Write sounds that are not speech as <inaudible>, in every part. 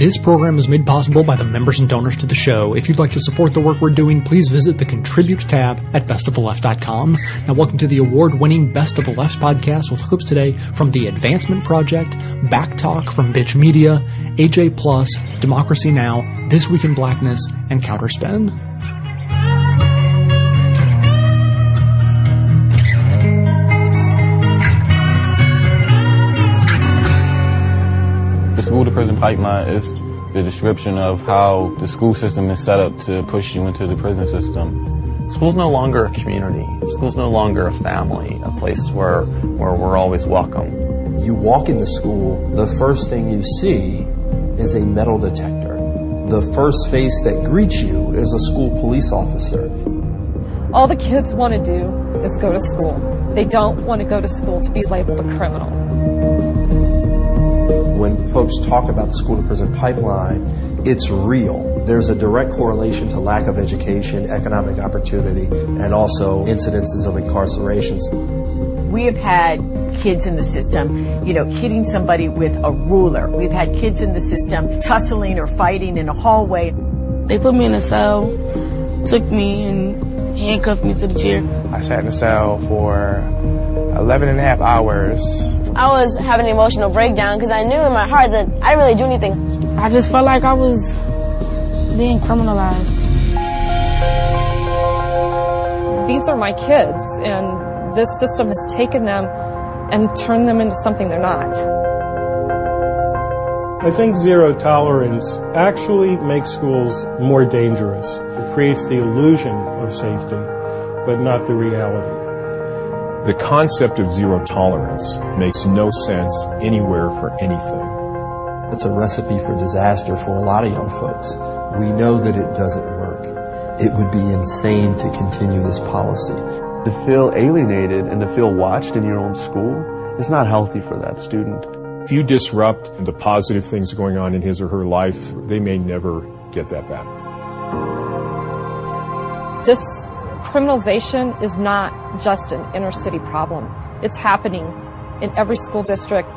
This program is made possible by the members and donors to the show. If you'd like to support the work we're doing, please visit the Contribute tab at bestoftheleft.com. Now, welcome to the award-winning Best of the Left podcast with clips today from The Advancement Project, Back Talk from Bitch Media, AJ Plus, Democracy Now!, This Week in Blackness, and Counterspin. School to prison pipeline is the description of how the school system is set up to push you into the prison system. School's no longer a community. School's no longer a family, a place where, where we're always welcome. You walk into school, the first thing you see is a metal detector. The first face that greets you is a school police officer. All the kids want to do is go to school. They don't want to go to school to be labeled a criminal when folks talk about the school to prison pipeline, it's real. There's a direct correlation to lack of education, economic opportunity, and also incidences of incarcerations. We have had kids in the system, you know, hitting somebody with a ruler. We've had kids in the system tussling or fighting in a hallway. They put me in a cell, took me and handcuffed me to the chair. I sat in the cell for 11 and a half hours I was having an emotional breakdown because I knew in my heart that I didn't really do anything. I just felt like I was being criminalized. These are my kids, and this system has taken them and turned them into something they're not. I think zero tolerance actually makes schools more dangerous. It creates the illusion of safety, but not the reality. The concept of zero tolerance makes no sense anywhere for anything. It's a recipe for disaster for a lot of young folks. We know that it doesn't work. It would be insane to continue this policy. To feel alienated and to feel watched in your own school is not healthy for that student. If you disrupt the positive things going on in his or her life, they may never get that back. This criminalization is not just an inner city problem. It's happening in every school district,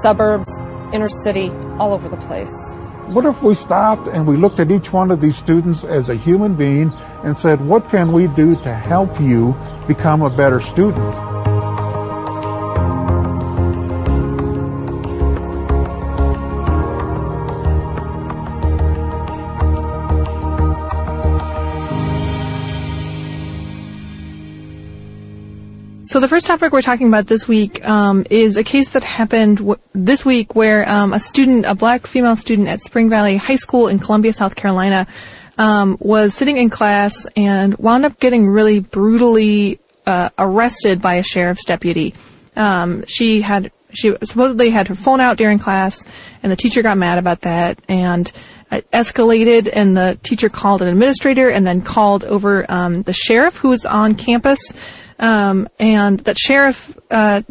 suburbs, inner city, all over the place. What if we stopped and we looked at each one of these students as a human being and said, what can we do to help you become a better student? So the first topic we're talking about this week um, is a case that happened w- this week where um, a student, a black female student at Spring Valley High School in Columbia, South Carolina, um, was sitting in class and wound up getting really brutally uh, arrested by a sheriff's deputy. Um, she had she supposedly had her phone out during class, and the teacher got mad about that and it escalated. And the teacher called an administrator and then called over um, the sheriff who was on campus. Um, and that sheriff uh,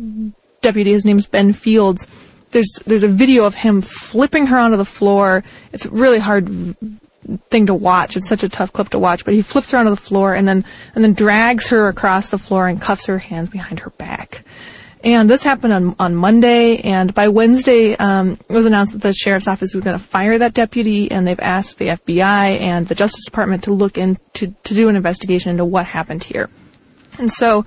deputy, his name's Ben Fields. There's there's a video of him flipping her onto the floor. It's a really hard thing to watch. It's such a tough clip to watch. But he flips her onto the floor and then and then drags her across the floor and cuffs her hands behind her back. And this happened on on Monday, and by Wednesday, um, it was announced that the sheriff's office was going to fire that deputy, and they've asked the FBI and the Justice Department to look into to do an investigation into what happened here. And so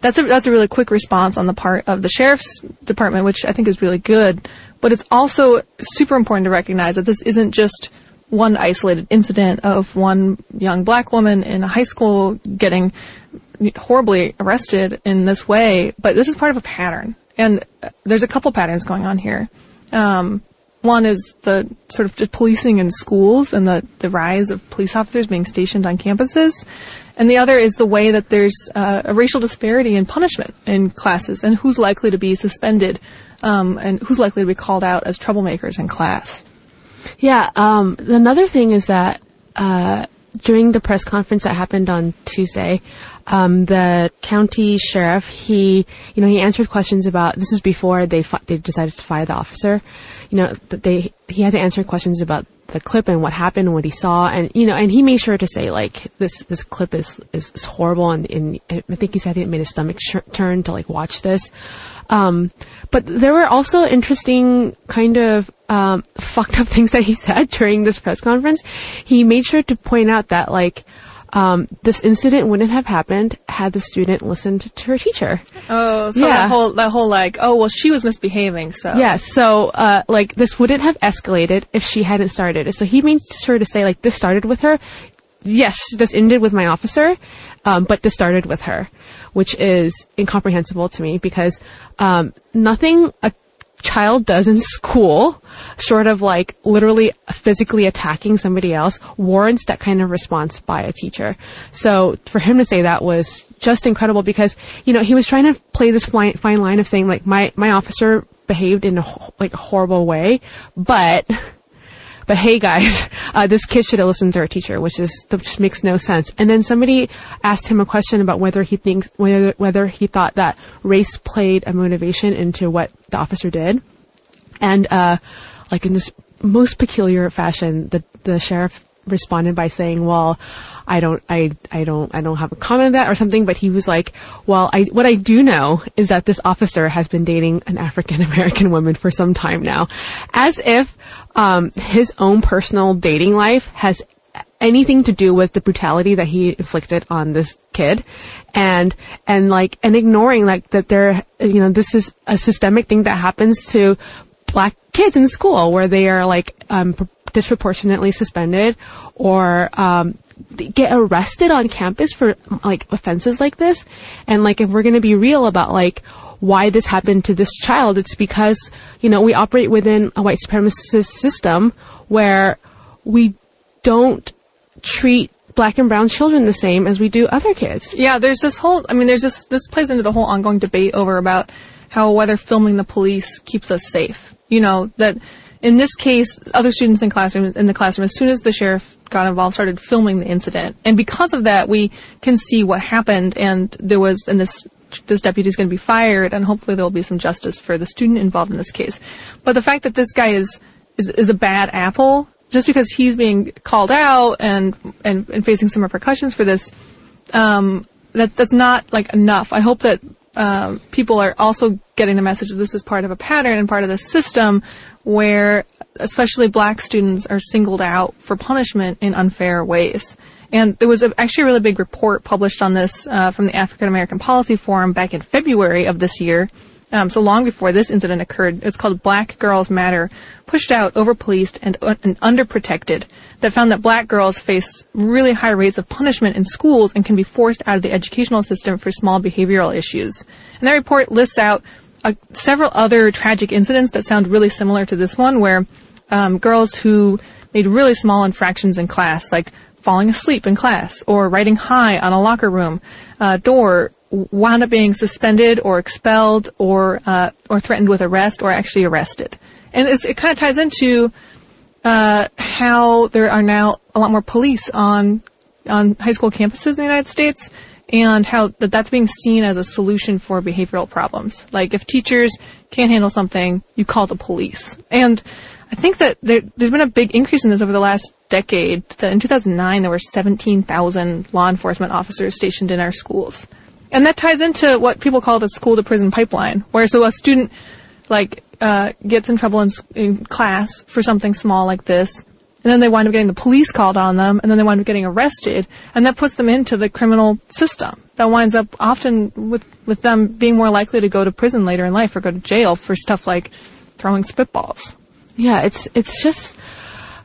that's a, that's a really quick response on the part of the sheriff's department, which I think is really good. But it's also super important to recognize that this isn't just one isolated incident of one young black woman in a high school getting horribly arrested in this way, but this is part of a pattern. And there's a couple patterns going on here. Um, one is the sort of policing in schools and the, the rise of police officers being stationed on campuses. And the other is the way that there's uh, a racial disparity in punishment in classes and who's likely to be suspended um, and who's likely to be called out as troublemakers in class. Yeah. Um, another thing is that uh, during the press conference that happened on Tuesday, um, the county sheriff he you know he answered questions about this is before they fi- they decided to fire the officer. You know they he had to answer questions about the clip and what happened and what he saw. And you know and he made sure to say like this this clip is is, is horrible. And, and, I think he said it made his stomach sh- turn to like watch this. Um, but there were also interesting kind of um, <laughs> fucked up things that he said during this press conference. He made sure to point out that like um, this incident wouldn't have happened had the student listened to her teacher. Oh, so Yeah. that whole that whole like, oh well, she was misbehaving, so Yes, so uh, like this wouldn't have escalated if she hadn't started it. So he made sure to say like this started with her. Yes, this ended with my officer, um, but this started with her, which is incomprehensible to me because um, nothing a child does in school, short of like literally physically attacking somebody else, warrants that kind of response by a teacher. So for him to say that was just incredible because you know he was trying to play this fine, fine line of saying like my my officer behaved in a like a horrible way, but but hey guys, <laughs> uh, this kid should have listened to her teacher, which is just makes no sense. And then somebody asked him a question about whether he thinks whether whether he thought that race played a motivation into what the officer did, and uh, like in this most peculiar fashion, the the sheriff responded by saying, "Well, I don't, I, I don't, I don't have a comment on that or something." But he was like, "Well, I, what I do know is that this officer has been dating an African <laughs> American woman for some time now, as if um, his own personal dating life has." anything to do with the brutality that he inflicted on this kid and and like and ignoring like that there you know this is a systemic thing that happens to black kids in school where they are like um, disproportionately suspended or um, get arrested on campus for like offenses like this and like if we're going to be real about like why this happened to this child it's because you know we operate within a white supremacist system where we don't treat black and brown children the same as we do other kids Yeah, there's this whole. I mean, there's this. This plays into the whole ongoing debate over about how whether filming the police keeps us safe. You know that in this case, other students in classroom in the classroom, as soon as the sheriff got involved, started filming the incident, and because of that, we can see what happened. And there was, and this this deputy is going to be fired, and hopefully there will be some justice for the student involved in this case. But the fact that this guy is is, is a bad apple. Just because he's being called out and, and, and facing some repercussions for this, um, that's that's not like enough. I hope that um, people are also getting the message that this is part of a pattern and part of the system where especially black students are singled out for punishment in unfair ways. And there was a, actually a really big report published on this uh, from the African American Policy Forum back in February of this year. Um, so long before this incident occurred, it's called Black Girls Matter, pushed out, overpoliced, and, and underprotected, that found that black girls face really high rates of punishment in schools and can be forced out of the educational system for small behavioral issues. And that report lists out several other tragic incidents that sound really similar to this one, where um, girls who made really small infractions in class, like falling asleep in class or writing high on a locker room uh, door, wound up being suspended or expelled or uh, or threatened with arrest or actually arrested. And it kind of ties into uh, how there are now a lot more police on on high school campuses in the United States, and how that that's being seen as a solution for behavioral problems. Like if teachers can't handle something, you call the police. And I think that there, there's been a big increase in this over the last decade. That in 2009 there were 17,000 law enforcement officers stationed in our schools. And that ties into what people call the school to prison pipeline, where so a student like uh, gets in trouble in, in class for something small like this, and then they wind up getting the police called on them, and then they wind up getting arrested, and that puts them into the criminal system. That winds up often with with them being more likely to go to prison later in life or go to jail for stuff like throwing spitballs. Yeah, it's it's just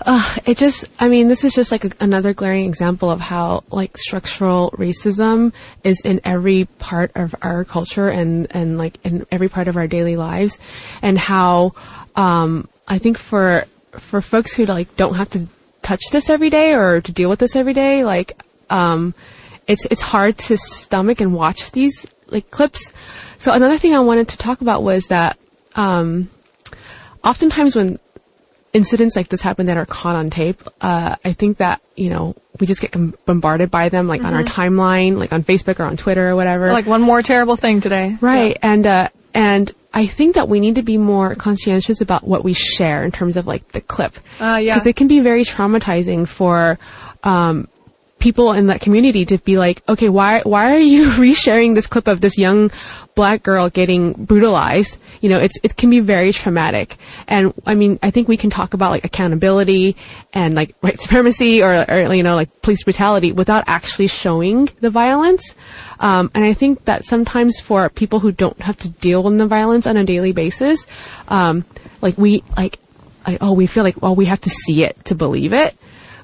uh, it just I mean this is just like a, another glaring example of how like structural racism is in every part of our culture and and like in every part of our daily lives and how um I think for for folks who like don't have to touch this every day or to deal with this every day like um it's it's hard to stomach and watch these like clips. So another thing I wanted to talk about was that um oftentimes when incidents like this happen that are caught on tape, uh, I think that, you know, we just get com- bombarded by them, like on our Mhm. timeline, like on Facebook or on Twitter or whatever. Like one more terrible thing today. Right. And, uh, and I think that we need to be more conscientious about what we share in terms of like the clip. Uh, yeah. Because it can be very traumatizing for, um, people in that community to be like, okay, why, why are you <laughs> resharing this clip of this young black girl getting brutalized you know, it's, it can be very traumatic. And I mean, I think we can talk about like accountability and like white <laughs> supremacy or, or you know, like police brutality without actually showing the violence. Um, and I think that sometimes for people who don't have to deal with the violence on a daily basis, um, like we, like, like, oh, we feel like, well, we have to see it to believe it.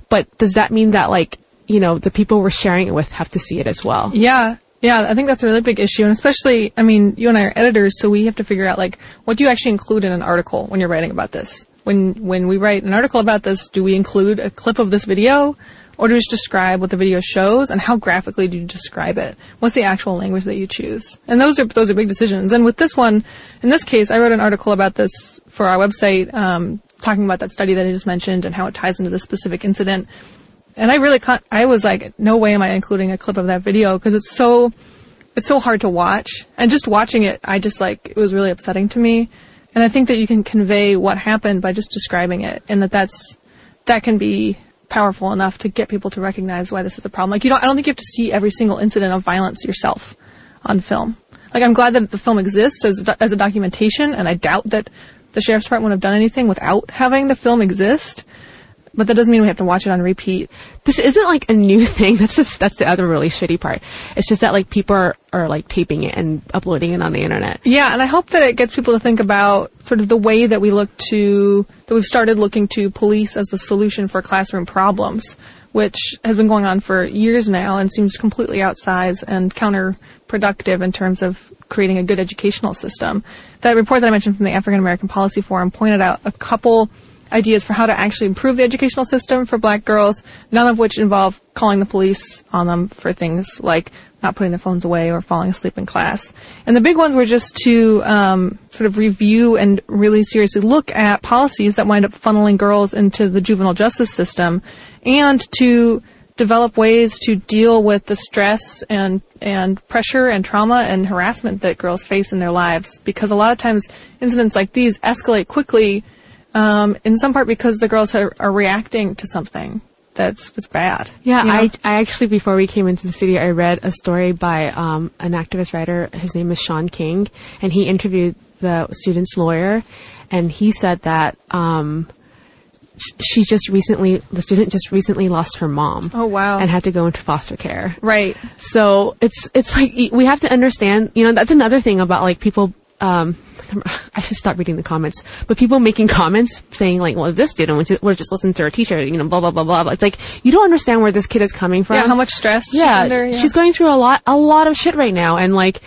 But does that mean that like, you know, the people we're sharing it with have to see it as well? Yeah. Yeah, I think that's a really big issue, and especially, I mean, you and I are editors, so we have to figure out like what do you actually include in an article when you're writing about this. When when we write an article about this, do we include a clip of this video, or do we just describe what the video shows, and how graphically do you describe it? What's the actual language that you choose? And those are those are big decisions. And with this one, in this case, I wrote an article about this for our website, um, talking about that study that I just mentioned and how it ties into this specific incident and I really I was like, no way am I including a clip of that video because it's so, it's so hard to watch. And just watching it, I just like, it was really upsetting to me. And I think that you can convey what happened by just describing it and that that's, that can be powerful enough to get people to recognize why this is a problem. Like you don't, I don't think you have to see every single incident of violence yourself on film. Like I'm glad that the film exists as, as a documentation and I doubt that the sheriff's department would have done anything without having the film exist but that doesn't mean we have to watch it on repeat. This isn't like a new <laughs> thing. That's just, that's the other really shitty part. It's just that like people are, are like taping it and uploading it on the internet. Yeah, and I hope that it gets people to think about sort of the way that we look to, that we've started looking to police as the solution for classroom problems, which has been going on for years now and seems completely outsized and counterproductive in terms of creating a good educational system. That report that I mentioned from the African American Policy Forum pointed out a couple ideas for how to actually improve the educational system for black girls, none of which involve calling the police on them for things like not putting their phones away or falling asleep in class. And the big ones were just to um, sort of review and really seriously look at policies that wind up funneling girls into the juvenile justice system and to develop ways to deal with the stress and and pressure and trauma and harassment that girls face in their lives because a lot of times incidents like these escalate quickly um, in some part because the girls are, are reacting to something that's that's bad. Yeah, you know? I I actually before we came into the studio, I read a story by um, an activist writer. His name is Shaun King, and he interviewed the student's lawyer, and he said that. Um, she just recently, the student just recently lost her mom. Oh wow! And had to go into foster care. Right. So it's it's like we have to understand. You know, that's another thing about like people um, <laughs> I should stop reading the comments, but people making comments saying like, well, this student we're just listening to her teacher, you know, blah, blah, blah, blah, blah. It's like, you don't understand where this kid is coming from. Yeah, how much stress yeah, she's under. Yeah. She's going through a lot, a lot of shit right now. And like,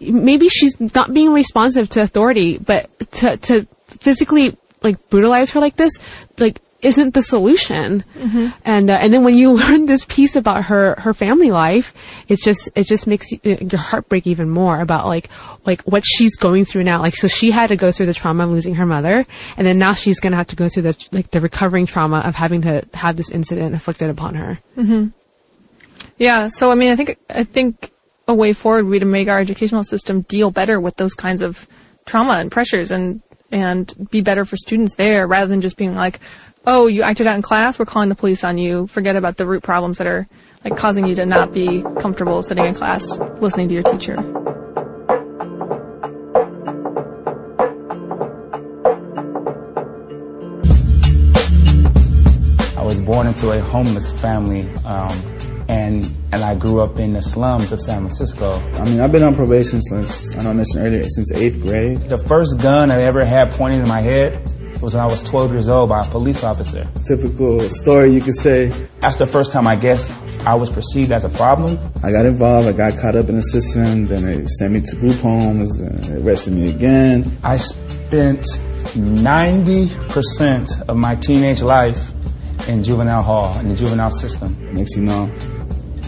maybe she's not being responsive to authority, but to, to physically like brutalize her like this, like isn't the solution. Mm-hmm. And uh, and then when you <laughs> learn this piece about her her family life, it just it just makes you, uh, your heart break even more about like like what she's going through now. Like so she had to go through the trauma of losing her mother, and then now she's gonna have to go through the like the recovering trauma of having to have this incident inflicted upon her. Mm-hmm. Yeah. So I mean, I think I think a way forward would be to make our educational system deal better with those kinds of trauma and pressures and and be better for students there rather than just being like, oh, you acted out in class, we're calling the police on you. Forget about the root problems that are like causing you to not be comfortable sitting in class listening to your teacher. I was born into a homeless family, um, and and I grew up in the slums of San Francisco. I mean, I've been on probation since I know I mentioned earlier since eighth grade. The first gun I ever had pointed in my head was when I was 12 years old by a police officer. Typical story, you could say. That's the first time I guess I was perceived as a problem. I got involved, I got caught up in the system, then they sent me to group homes and arrested me again. I spent 90% of my teenage life in juvenile hall, in the juvenile system. Next you know,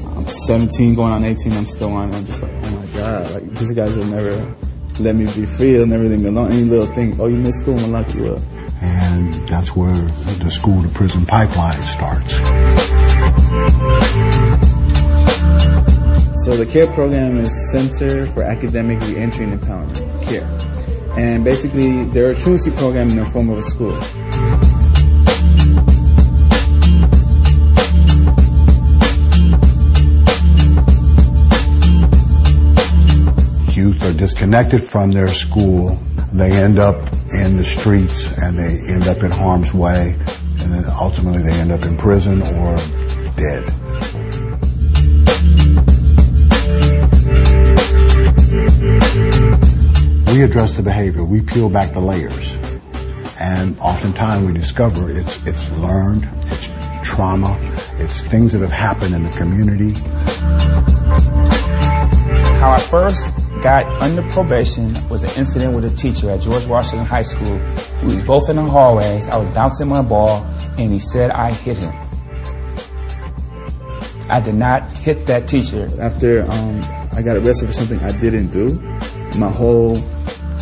I'm 17 going on 18, I'm still on, I'm just like, oh my God, like these guys will never let me be free, they'll never leave me alone. Any little thing, oh you missed school, I'm gonna lock you up and that's where the school to prison pipeline starts. So the CARE program is Center for Academic Reentry and Empowerment, CARE. And basically, they're a truancy program in the form of a school. Youth are disconnected from their school they end up in the streets and they end up in harm's way, and then ultimately they end up in prison or dead. We address the behavior, we peel back the layers, and oftentimes we discover it's, it's learned, it's trauma, it's things that have happened in the community. How I first got under probation was an incident with a teacher at George Washington High School. We was both in the hallways. I was bouncing my ball, and he said I hit him. I did not hit that teacher. After um, I got arrested for something I didn't do, my whole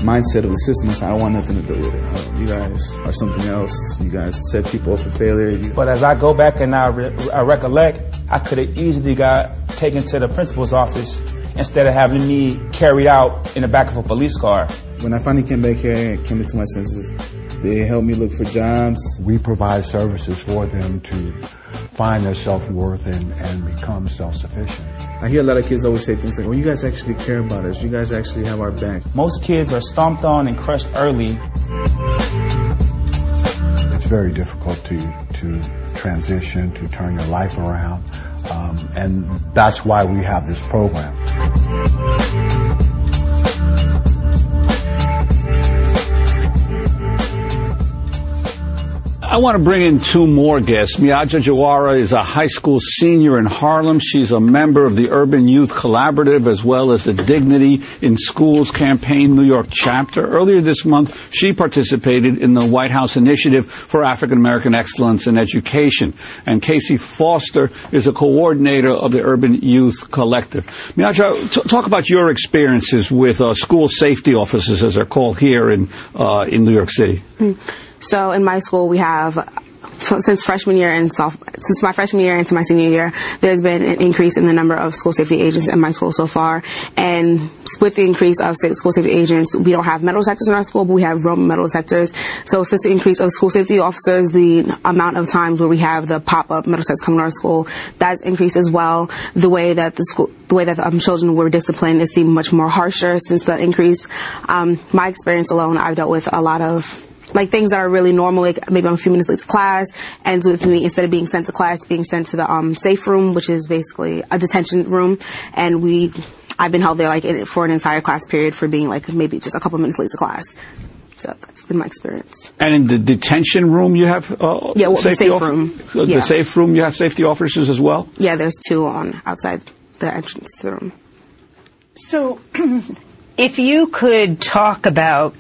mindset of the system is I don't want nothing to do with it. Uh, you guys are something else. You guys set people up for failure. You But as I go back and I, re- I recollect, I could have easily got taken to the principal's office instead of having me carried out in the back of a police car. When I finally came back here and came into my senses, they helped me look for jobs. We provide services for them to find their self-worth and, and become self-sufficient. I hear a lot of kids always say things like, well, you guys actually care about us. You guys actually have our back. Most kids are stomped on and crushed early. It's very difficult to, to transition, to turn your life around. Um, and that's why we have this program. I want to bring in two more guests. Miaja Jawara is a high school senior in Harlem. She's a member of the Urban Youth Collaborative as well as the Dignity in Schools Campaign New York chapter. Earlier this month, she participated in the White House Initiative for African American Excellence in Education. And Kesi Foster is a coordinator of the Urban Youth Collective. Miaja, t- talk about your experiences with uh, school safety officers, as they're called here in, uh, in New York City. So in my school, we have since freshman year and since my freshman year into my senior year, there's been an increase in the number of school safety agents in my school so far. And with the increase of school safety agents, we don't have metal detectors in our school, but we have roaming metal detectors. So since the increase of school safety officers, the amount of times where we have the pop-up metal detectors coming to our school, that's increased as well. The way that the school, the way that um, children were disciplined, it seemed much more harsher since the increase. Um, my experience alone, I've dealt with a lot of like things that are really normal, like maybe I'm a few minutes late to class, ends with me instead of being sent to class, being sent to the um, safe room, which is basically a detention room, and we, I've been held there like in, for an entire class period for being like maybe just a couple minutes late to class. So that's been my experience. And in the detention room, you have uh, Yeah, well, the safe off- room. uh, Yeah. The safe room, you have safety officers as well. Yeah, there's two on outside the entrance to the room. So, <clears throat> if you could talk about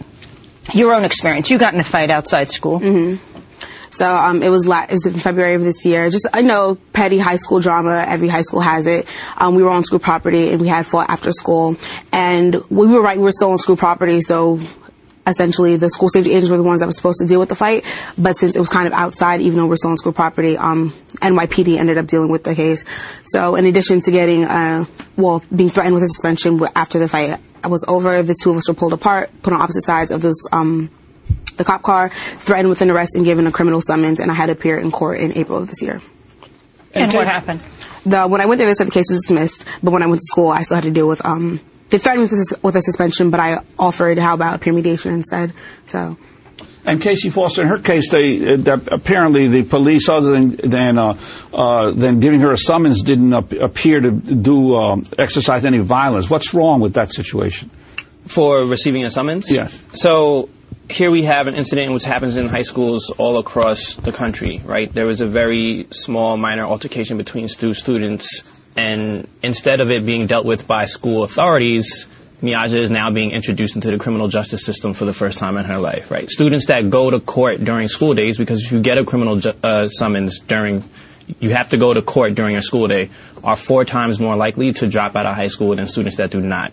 your own experience, you got in a fight outside school. Mm-hmm. So um, it was la- it was in February of this year. Just I know petty high school drama. Every high school has it. Um, we were on school property and we had fought after school, and we were right. We were still on school property, so essentially the school safety agents were the ones that were supposed to deal with the fight. But since it was kind of outside, even though we're still on school property, um, NYPD ended up dealing with the case. So in addition to getting, uh, well, being threatened with a suspension after the fight was over, the two of us were pulled apart, put on opposite sides of this, um, the cop car, threatened with an arrest and given a criminal summons, and I had to appear in court in April of this year. And what happened? The, when I went there, they said the case was dismissed, but when I went to school, I still had to deal with, um, they threatened me with a, with a suspension, but I offered how about peer mediation instead. So, And Kesi Foster, in her case, they uh, apparently the police, other than than uh, uh, than giving her a summons, didn't ap- appear to do um, exercise any violence. What's wrong with that situation? For receiving a summons? Yes. So here we have an incident which happens in high schools all across the country, right? There was a very small, minor altercation between stu- students, and instead of it being dealt with by school authorities, Miaja is now being introduced into the criminal justice system for the first time in her life, right? Students that go to court during school days, because if you get a criminal ju- uh, summons during, you have to go to court during a school day, are four times more likely to drop out of high school than students that do not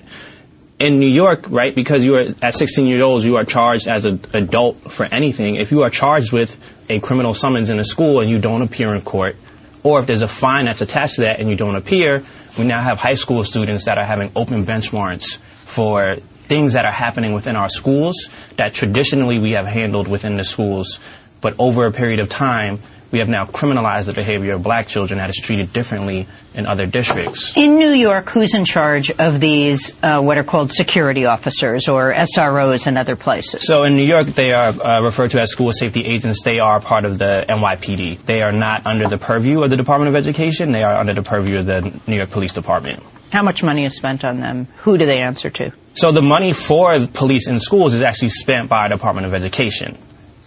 in New York, right, because you are at 16 years old, you are charged as an adult for anything. If you are charged with a criminal summons in a school and you don't appear in court, or if there's a fine that's attached to that and you don't appear, we now have high school students that are having open bench warrants for things that are happening within our schools that traditionally we have handled within the schools. But over a period of time, we have now criminalized the behavior of black children that is treated differently in other districts. In New York, who's in charge of these, uh, what are called security officers or SROs in other places? So in New York, they are uh, referred to as school safety agents. They are part of the NYPD. They are not under the purview of the Department of Education. They are under the purview of the New York Police Department. How much money is spent on them? Who do they answer to? So the money for police in schools is actually spent by the Department of Education.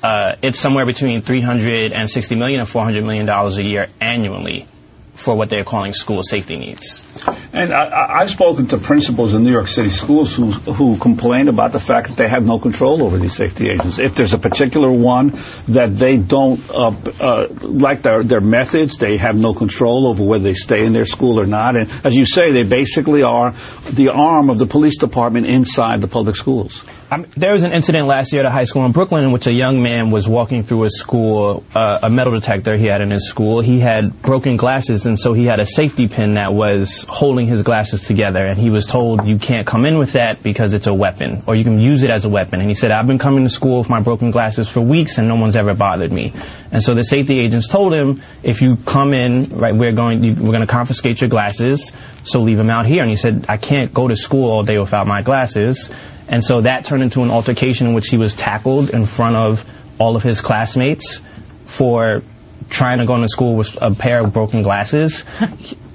Uh, it's somewhere between 360 million and 400 million dollars a year annually for what they're calling school safety needs. And I, have spoken to principals in New York City schools who, who complain about the fact that they have no control over these safety agents. If there's a particular one that they don't uh, uh, like their, their methods, they have no control over whether they stay in their school or not. And as you say, they basically are the arm of the police department inside the public schools. I there was an incident last year at a high school in Brooklyn in which a young man was walking through a school, uh, a metal detector he had in his school. He had broken glasses, and so he had a safety pin that was holding his glasses together. And he was told, you can't come in with that because it's a weapon, or you can use it as a weapon. And he said, I've been coming to school with my broken glasses for weeks, and no one's ever bothered me. And so the safety agents told him, if you come in, right, we're going, we're going to confiscate your glasses, so leave them out here. And he said, I can't go to school all day without my glasses. And so that turned into an altercation in which he was tackled in front of all of his classmates for trying to go into school with a pair of broken glasses. <laughs>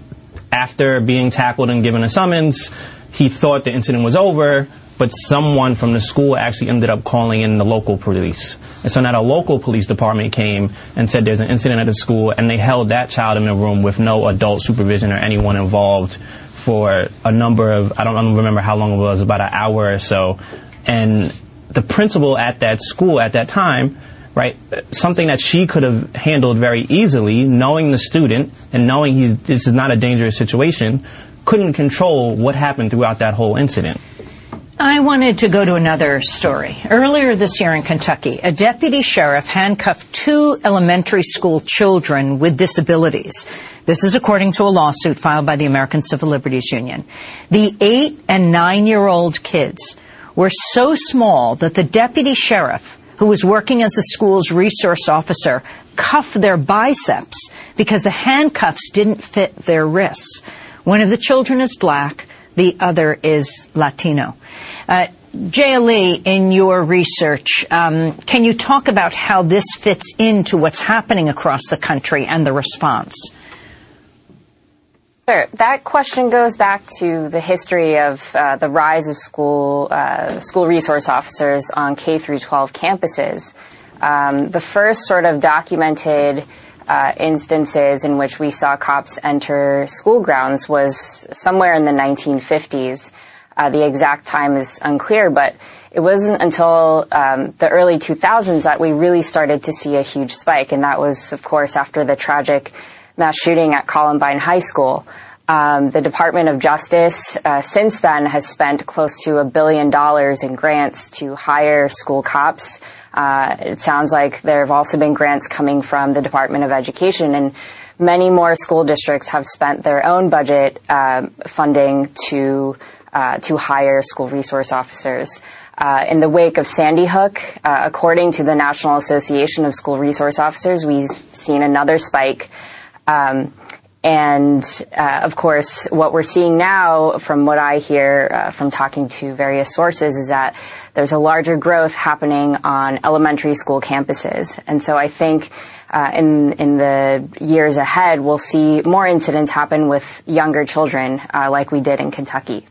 After being tackled and given a summons, he thought the incident was over, but someone from the school actually ended up calling in the local police. And so now the local police department came and said there's an incident at the school, and they held that child in a room with no adult supervision or anyone involved for a number of, I don't, I don't remember how long it was, about an hour or so. And the principal at that school at that time, right, something that she could have handled very easily, knowing the student and knowing he's, this is not a dangerous situation, couldn't control what happened throughout that whole incident. I wanted to go to another story. Earlier this year in Kentucky, a deputy sheriff handcuffed two elementary school children with disabilities. This is according to a lawsuit filed by the American Civil Liberties Union. The eight and nine year old kids were so small that the deputy sheriff, who was working as the school's resource officer, cuff their biceps because the handcuffs didn't fit their wrists. One of the children is black, the other is Latino. Uh, Jaeah Lee, in your research, um, can you talk about how this fits into what's happening across the country and the response? Sure. That question goes back to the history of uh, the rise of school uh, school resource officers on K through 12 campuses. Um, the first sort of documented uh, instances in which we saw cops enter school grounds was somewhere in the 1950s. Uh, the exact time is unclear, but it wasn't until um, the early 2000s that we really started to see a huge spike, and that was, of course, after the tragic mass shooting at Columbine High School. Um, the Department of Justice uh, since then has spent close to a billion dollars in grants to hire school cops. Uh, it sounds like there have also been grants coming from the Department of Education, and many more school districts have spent their own budget uh, funding to uh, to hire school resource officers. Uh, in the wake of Sandy Hook, uh, according to the National Association of School Resource Officers, we've seen another spike. Um, and uh, of course, what we're seeing now, from what I hear uh, from talking to various sources, is that there's a larger growth happening on elementary school campuses. And so I think uh, in in the years ahead, we'll see more incidents happen with younger children, uh, like we did in Kentucky.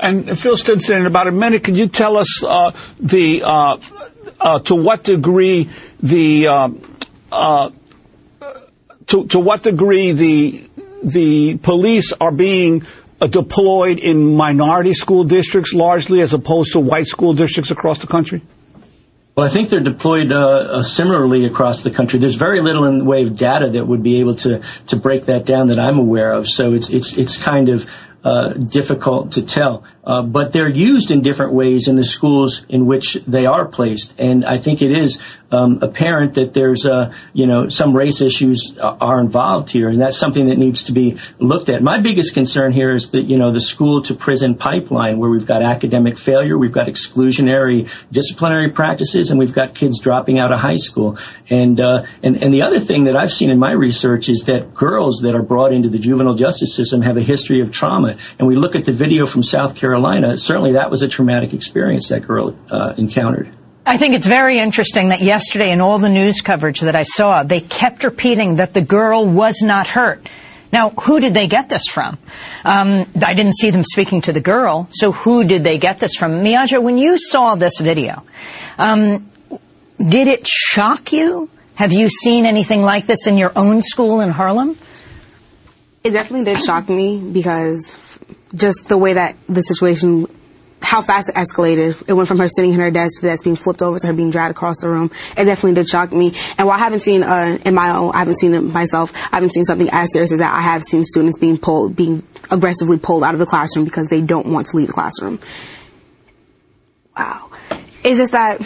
And Phil Stinson, in about a minute, can you tell us uh, the uh, to what degree the to, to what degree the the police are being uh, deployed in minority school districts largely as opposed to white school districts across the country? Well, I think they're deployed uh, uh, similarly across the country. There's very little in the way of data that would be able to to break that down that I'm aware of. So it's it's it's kind of uh, difficult to tell. Uh, but they're used in different ways in the schools in which they are placed. And I think it is um, apparent that there's, uh, you know, some race issues are involved here, and that's something that needs to be looked at. My biggest concern here is that, you know, the school to prison pipeline, where we've got academic failure, we've got exclusionary disciplinary practices, and we've got kids dropping out of high school. And uh, and and the other thing that I've seen in my research is that girls that are brought into the juvenile justice system have a history of trauma. And we look at the video from South Carolina. Certainly, that was a traumatic experience that girl uh, encountered. I think it's very interesting that yesterday in all the news coverage that I saw, they kept repeating that the girl was not hurt. Now, who did they get this from? Um, I didn't see them speaking to the girl, so who did they get this from? Miaja, when you saw this video, um, did it shock you? Have you seen anything like this in your own school in Harlem? It definitely did shock me because just the way that the situation how fast it escalated. It went from her sitting in her desk to that's being flipped over to her being dragged across the room. It definitely did shock me. And while I haven't seen, uh, in my own, I haven't seen it myself, I haven't seen something as serious as that. I have seen students being pulled, being aggressively pulled out of the classroom because they don't want to leave the classroom. Wow. It's just that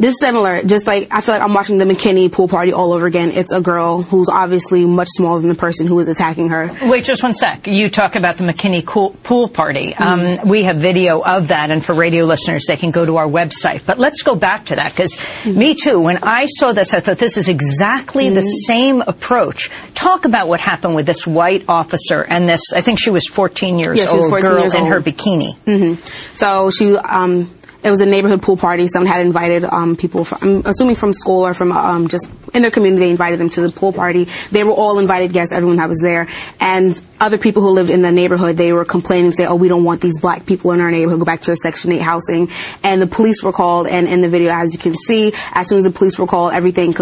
this is similar. Just like I feel like I'm watching the McKinney pool party all over again. It's a girl who's obviously much smaller than the person who is attacking her. Wait, just one sec. You talk about the McKinney pool party. Mm-hmm. Um, we have video of that, and for radio listeners, they can go to our website. But let's go back to that because mm-hmm. me too. When I saw this, I thought this is exactly mm-hmm. the same approach. Talk about what happened with this white officer and this. I think she was 14 years yeah, old 14 girl years in old. her bikini. Mm-hmm. So she. Um, it was a neighborhood pool party. Someone had invited um, people, from, I'm assuming from school or from um, just in their community. They invited them to the pool party. They were all invited guests, everyone that was there. And other people who lived in the neighborhood, they were complaining, say, oh, we don't want these black people in our neighborhood, go back to our Section 8 housing. And the police were called, and in the video, as you can see, as soon as the police were called, everything,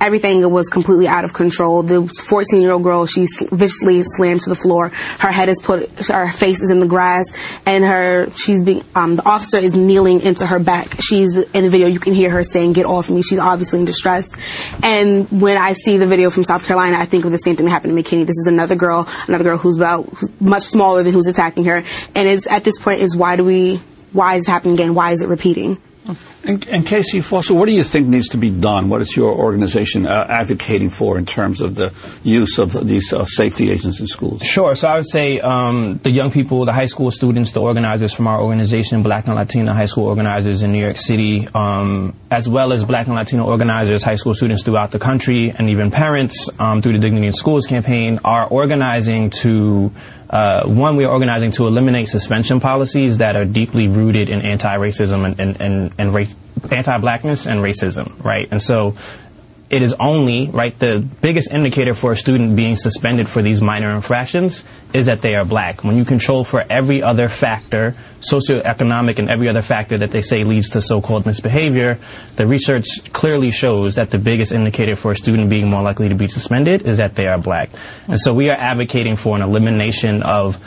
everything was completely out of control. The 14 year old girl, she viciously slammed to the floor. Her head is put, her face is in the grass, and her, she's being, um, the officer is kneeling into her back. She's, in the video, you can hear her saying, get off me. She's obviously in distress. And when I see the video from South Carolina, I think of the same thing that happened to McKinney. This is another girl, another girl who's about much smaller than who's attacking her. And it's at this point is why do we why is it happening again? Why is it repeating? And, and, Kesi Foster, what do you think needs to be done? What is your organization uh, advocating for in terms of the use of these uh, safety agents in schools? Sure. So I would say um, the young people, the high school students, the organizers from our organization, Black and Latino high school organizers in New York City, um, as well as Black and Latino organizers, high school students throughout the country, and even parents um, through the Dignity in Schools campaign, are organizing to uh, one, we are organizing to eliminate suspension policies that are deeply rooted in anti-racism and, and, and, and race, anti-blackness and racism, right? And so it is only, right, the biggest indicator for a student being suspended for these minor infractions is that they are black. When you control for every other factor, socioeconomic and every other factor that they say leads to so-called misbehavior, the research clearly shows that the biggest indicator for a student being more likely to be suspended is that they are black. And so we are advocating for an elimination of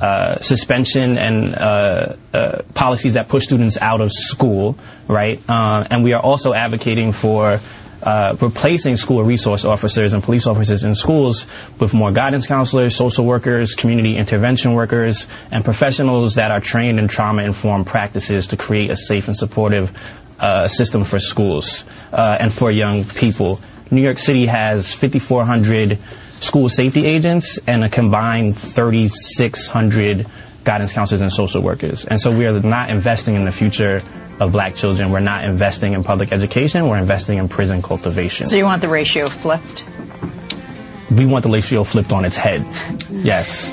uh, suspension and uh, uh, policies that push students out of school, right? Uh, and we are also advocating for uh, replacing school resource officers and police officers in schools with more guidance counselors, social workers, community intervention workers, and professionals that are trained in trauma-informed practices to create a safe and supportive uh, system for schools uh, and for young people. New York City has 5,400 school safety agents and a combined 3,600 guidance counselors and social workers. And so we are not investing in the future of black children. We're not investing in public education. We're investing in prison cultivation. So you want the ratio flipped? We want the ratio flipped on its head. Yes.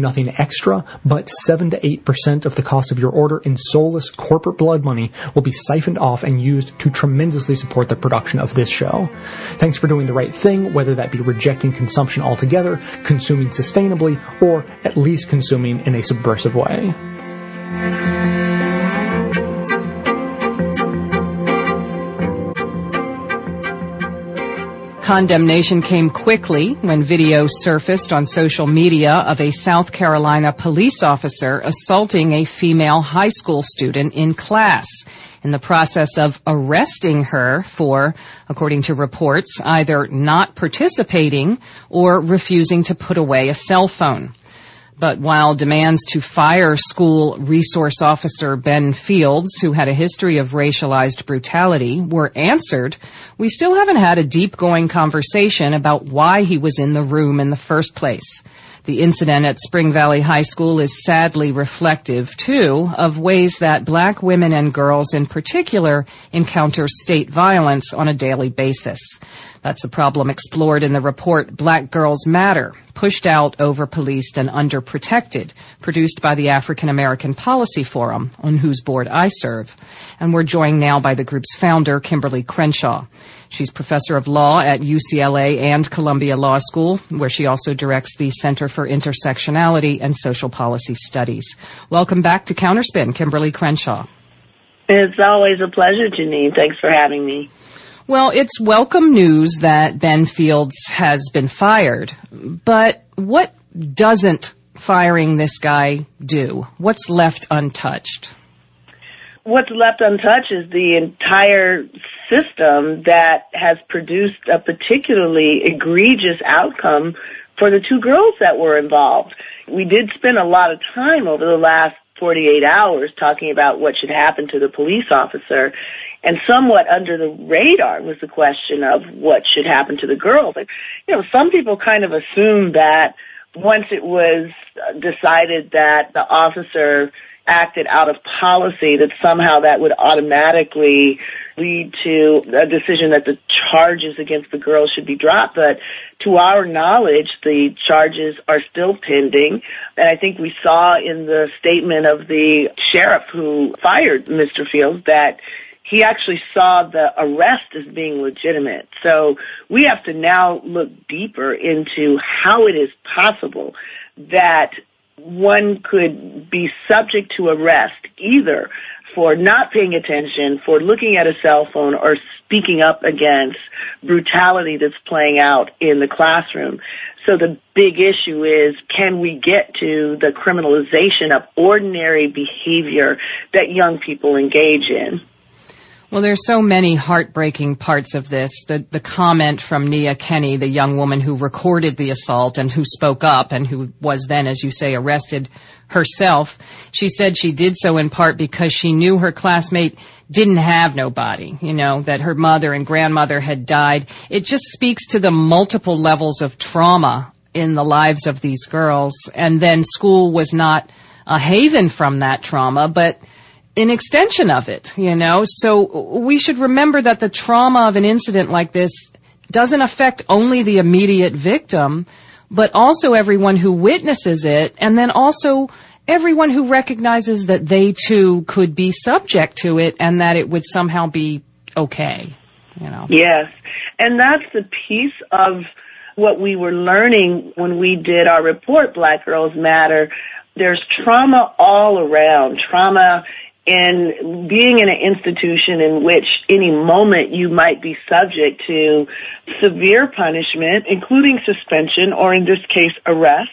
nothing extra, but 7 to 8% of the cost of your order in soulless corporate blood money will be siphoned off and used to tremendously support the production of this show. Thanks for doing the right thing, whether that be rejecting consumption altogether, consuming sustainably, or at least consuming in a subversive way. Condemnation came quickly when video surfaced on social media of a South Carolina police officer assaulting a female high school student in class in the process of arresting her for, according to reports, either not participating or refusing to put away a cell phone. But while demands to fire school resource officer Ben Fields, who had a history of racialized brutality, were answered, we still haven't had a deep going conversation about why he was in the room in the first place. The incident at Spring Valley High School is sadly reflective, too, of ways that black women and girls in particular encounter state violence on a daily basis. That's the problem explored in the report Black Girls Matter, pushed out, over-policed, and underprotected, produced by the African American Policy Forum, on whose board I serve. And we're joined now by the group's founder, Kimberlé Crenshaw. She's professor of law at UCLA and Columbia Law School, where she also directs the Center for Intersectionality and Social Policy Studies. Welcome back to Counterspin, Kimberlé Crenshaw. It's always a pleasure, Janine. Thanks for having me. Well, it's welcome news that Ben Fields has been fired, but what doesn't firing this guy do? What's left untouched? What's left untouched is the entire system that has produced a particularly egregious outcome for the two girls that were involved. We did spend a lot of time over the last 48 hours talking about what should happen to the police officer and somewhat under the radar was the question of what should happen to the girls. Like, you know, some people kind of assume that once it was decided that the officer acted out of policy that somehow that would automatically lead to a decision that the charges against the girls should be dropped. But to our knowledge, the charges are still pending. And I think we saw in the statement of the sheriff who fired Mr. Fields that he actually saw the arrest as being legitimate. So we have to now look deeper into how it is possible that one could be subject to arrest either for not paying attention, for looking at a cell phone, or speaking up against brutality that's playing out in the classroom. So the big issue is, can we get to the criminalization of ordinary behavior that young people engage in? Well, there's so many heartbreaking parts of this. The, the comment from Niya Kenny, the young woman who recorded the assault and who spoke up and who was then, as you say, arrested herself. She said she did so in part because she knew her classmate didn't have nobody, you know, that her mother and grandmother had died. It just speaks to the multiple levels of trauma in the lives of these girls. And then school was not a haven from that trauma, but an extension of it, you know? So we should remember that the trauma of an incident like this doesn't affect only the immediate victim, but also everyone who witnesses it, and then also everyone who recognizes that they too could be subject to it and that it would somehow be okay, you know? Yes. And that's the piece of what we were learning when we did our report, Black Girls Matter. There's trauma all around. Trauma and being in an institution in which any moment you might be subject to severe punishment, including suspension or in this case arrest.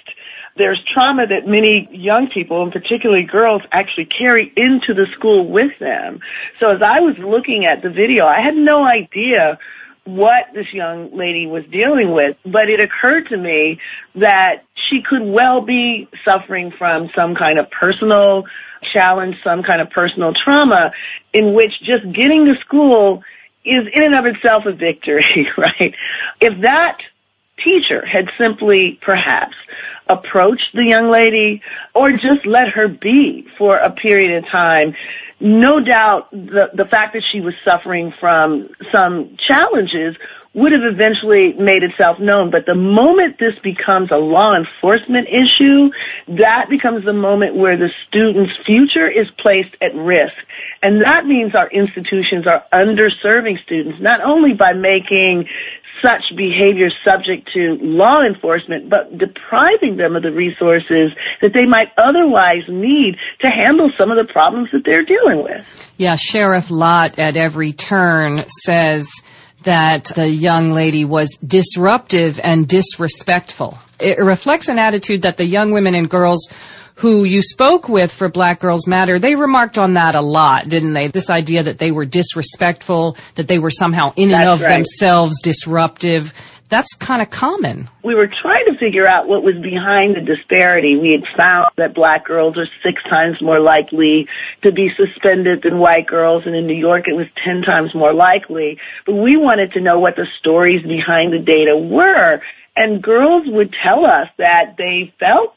There's trauma that many young people, and particularly girls, actually carry into the school with them. So as I was looking at the video, I had no idea what this young lady was dealing with, but it occurred to me that she could well be suffering from some kind of personal challenge, some kind of personal trauma in which just getting to school is in and of itself a victory, <laughs> right? If that teacher had simply perhaps approached the young lady or just let her be for a period of time, no doubt the, the fact that she was suffering from some challenges would have eventually made itself known. But the moment this becomes a law enforcement issue, that becomes the moment where the student's future is placed at risk. And that means our institutions are underserving students, not only by making such behavior subject to law enforcement, but depriving them of the resources that they might otherwise need to handle some of the problems that they're dealing with. Yeah, Sheriff Lott at every turn says that the young lady was disruptive and disrespectful. It reflects an attitude that the young women and girls who you spoke with for Black Girls Matter, they remarked on that a lot, didn't they? This idea that they were disrespectful, that they were somehow in and of right. themselves disruptive. That's kind of common. we were trying to figure out what was behind the disparity. We had found that black girls are six times more likely to be suspended than white girls, and in New York it was ten times more likely. But we wanted to know what the stories behind the data were. And girls would tell us that they felt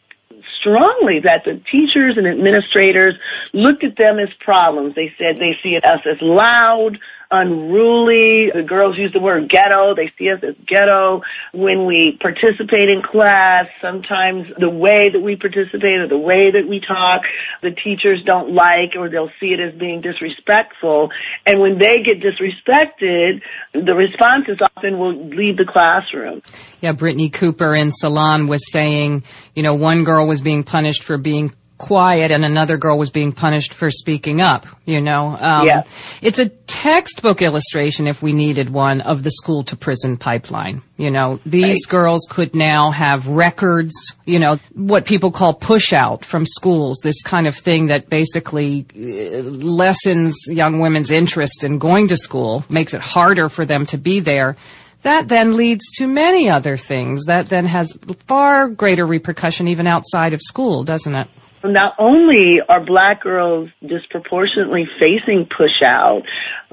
strongly that the teachers and administrators looked at them as problems. They said they see us as loud, unruly. The girls use the word ghetto. They see us as ghetto. When we participate in class, sometimes the way that we participate or the way that we talk, the teachers don't like or they'll see it as being disrespectful. And when they get disrespected, the response is often will leave the classroom. Yeah, Brittney Cooper in Salon was saying, you know, one girl was being punished for being quiet and another girl was being punished for speaking up, you know. Um, Yeah. It's a textbook illustration, if we needed one, of the school to prison pipeline. You know, these girls could now have records, you know, what people call push out from schools, this kind of thing that basically uh, lessens young women's interest in going to school, makes it harder for them to be there. That then leads to many other things. That then has far greater repercussion even outside of school, doesn't it? Not only are black girls disproportionately facing push out,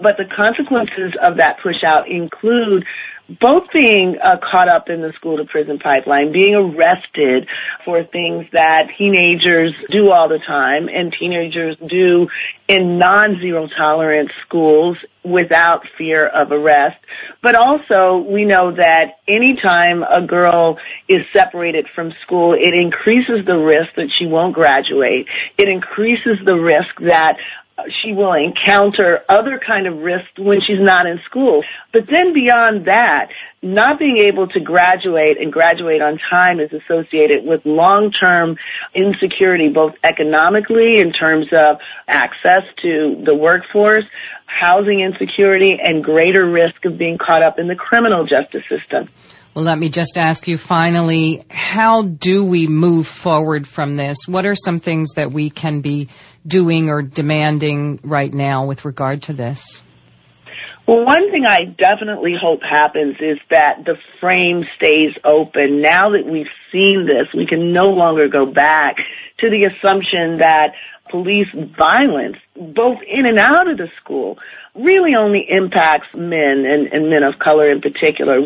but the consequences of that push out include both being uh, caught up in the school to prison pipeline, being arrested for things that teenagers do all the time and teenagers do in non-zero tolerance schools without fear of arrest. But also we know that anytime a girl is separated from school, it increases the risk that she won't graduate. It increases the risk that she will encounter other kind of risks when she's not in school. But then beyond that, not being able to graduate and graduate on time is associated with long-term insecurity, both economically in terms of access to the workforce, housing insecurity, and greater risk of being caught up in the criminal justice system. Well, let me just ask you finally, how do we move forward from this? What are some things that we can be doing or demanding right now with regard to this? Well, one thing I definitely hope happens is that the frame stays open. Now that we've seen this, we can no longer go back to the assumption that police violence, both in and out of the school, really only impacts men and, and men of color in particular.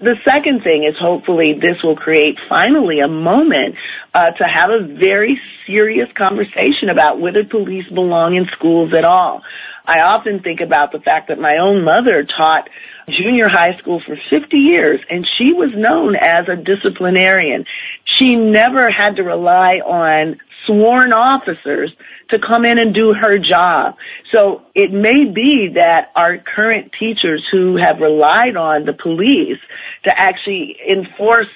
The second thing is hopefully this will create finally a moment uh, to have a very serious conversation about whether police belong in schools at all. I often think about the fact that my own mother taught junior high school for 50 years and she was known as a disciplinarian. She never had to rely on sworn officers to come in and do her job. So it may be that our current teachers who have relied on the police to actually enforce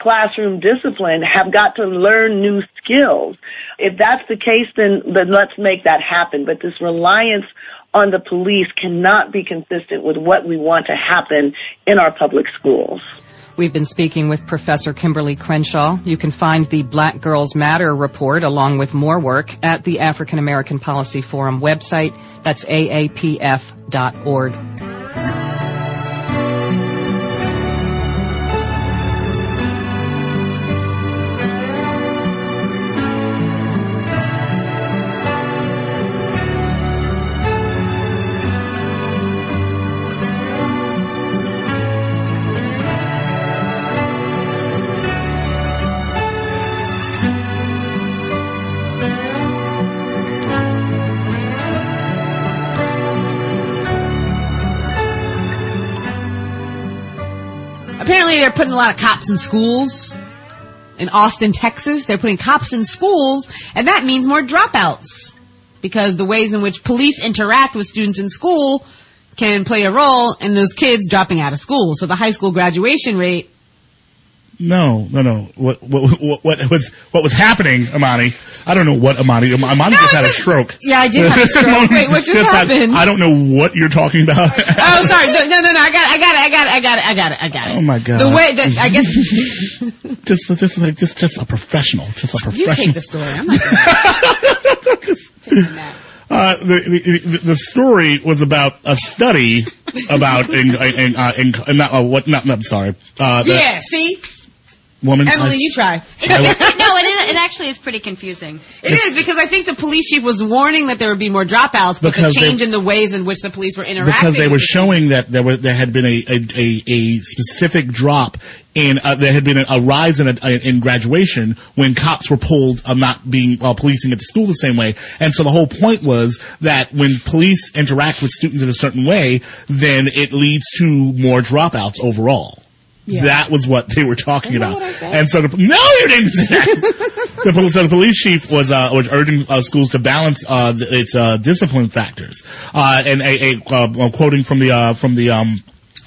classroom discipline have got to learn new skills. If that's the case, then, then let's make that happen. But this reliance on the police cannot be consistent with what we want to happen in our public schools. We've been speaking with Professor Kimberlé Crenshaw. You can find the Black Girls Matter report along with more work at the African American Policy Forum website. That's aapf.org. they're putting a lot of cops in schools. In Austin, Texas, they're putting cops in schools, and that means more dropouts. Because the ways in which police interact with students in school can play a role in those kids dropping out of school. So the high school graduation rate No, no, no. What, what, what, what was, what was happening, Amani? I don't know what Amani, Amani just had a stroke. Yeah, I did have a <laughs> stroke. Wait, what just had- happened? I don't know what you're talking about. oh, sorry. No, no, no, no. I got, I got it. I got it. I got it. I got it. I got it. Oh my god. The way that I guess <laughs> just, just like, just, just a professional, just a professional. you take the story. I'm not. <laughs> Uh, the, the the story was about a study about in, in, uh, in, in not uh, what not, not sorry uh, the yeah. See, woman Emily, I- you try. <laughs> no, it, is, it actually is pretty confusing. It is because I think the police chief was warning that there would be more dropouts, but Because the they- change in the ways in which the police were interacting because they were the showing that there was there had been a a, a, a specific drop in uh, there had been a, a rise in a, in graduation when cops were pulled of not being uh, policing at the school the same way, and so the whole point was that when police interact with students in a certain way, then it leads to more dropouts overall. That was what they were talking about, and so the, no, you didn't say that. the, so the police chief was uh, was urging uh, schools to balance uh, its uh, discipline factors, uh, and a, a uh, quoting from the uh, from the um,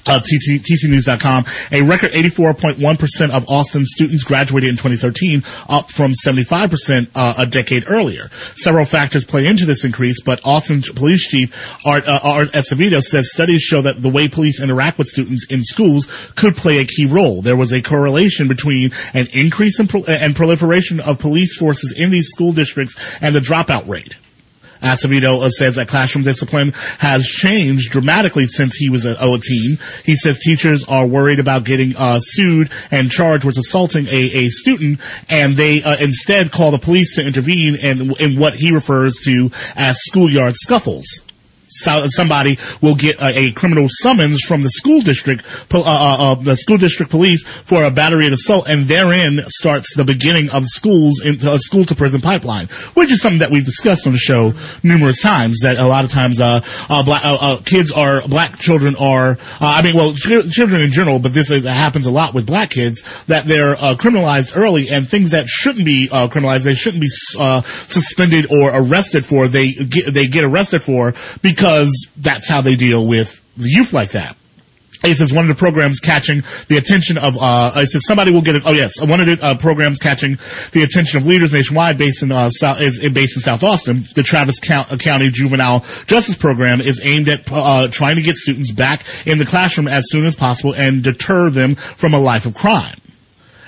uh, TT, TCNews.com, a record 84.1% of Austin students graduated in 2013, up from 75% uh, a decade earlier. Several factors play into this increase, but Austin Police Chief Art, uh, Art Acevedo says studies show that the way police interact with students in schools could play a key role. There was a correlation between an increase in pro- and proliferation of police forces in these school districts and the dropout rate. Acevedo says that classroom discipline has changed dramatically since he was a, a teen. He says teachers are worried about getting uh, sued and charged with assaulting a, a student, and they uh, instead call the police to intervene in, in what he refers to as schoolyard scuffles. So, somebody will get a, a criminal summons from the school district, uh, uh, uh, the school district police for a battery and assault, and therein starts the beginning of schools into a school to prison pipeline, which is something that we've discussed on the show numerous times. That a lot of times, uh, uh, black uh, uh, kids are black children are, uh, I mean, well, ch- children in general, but this is, happens a lot with black kids that they're uh, criminalized early, and things that shouldn't be uh, criminalized, they shouldn't be uh, suspended or arrested for. They get, they get arrested for because that's how they deal with the youth like that. It says one of the programs catching the attention of, uh, it says somebody will get it. Oh yes, one of the uh, programs catching the attention of leaders nationwide based in, uh, South, is is based in South Austin. The Travis Count- County Juvenile Justice Program is aimed at, uh, trying to get students back in the classroom as soon as possible and deter them from a life of crime.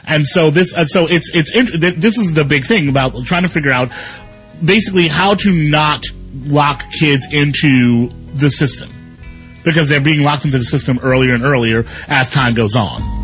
And so this, uh, so it's, it's, this is the big thing about trying to figure out basically how to not lock kids into the system because they're being locked into the system earlier and earlier as time goes on.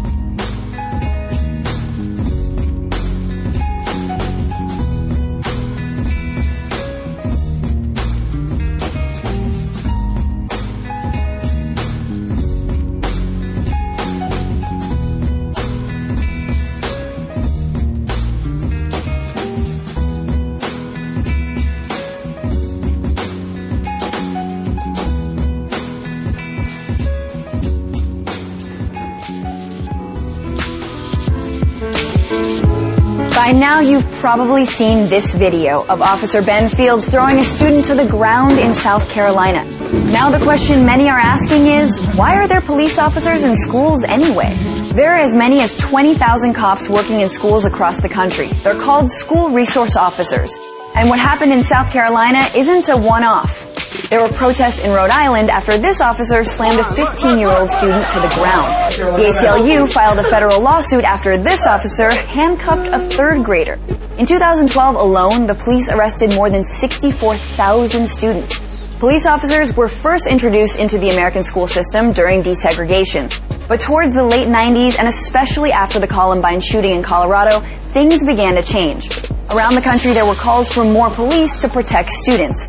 Probably seen this video of Officer Ben Fields throwing a student to the ground in South Carolina. Now the question many are asking is, why are there police officers in schools anyway? There are as many as 20,000 cops working in schools across the country. They're called school resource officers. And what happened in South Carolina isn't a one-off. There were protests in Rhode Island after this officer slammed a 15-year-old student to the ground. The ACLU filed a federal lawsuit after this officer handcuffed a third grader. In 2012 alone, the police arrested more than 64,000 students. Police officers were first introduced into the American school system during desegregation. But towards the late 90s, and especially after the Columbine shooting in Colorado, things began to change. Around the country, there were calls for more police to protect students.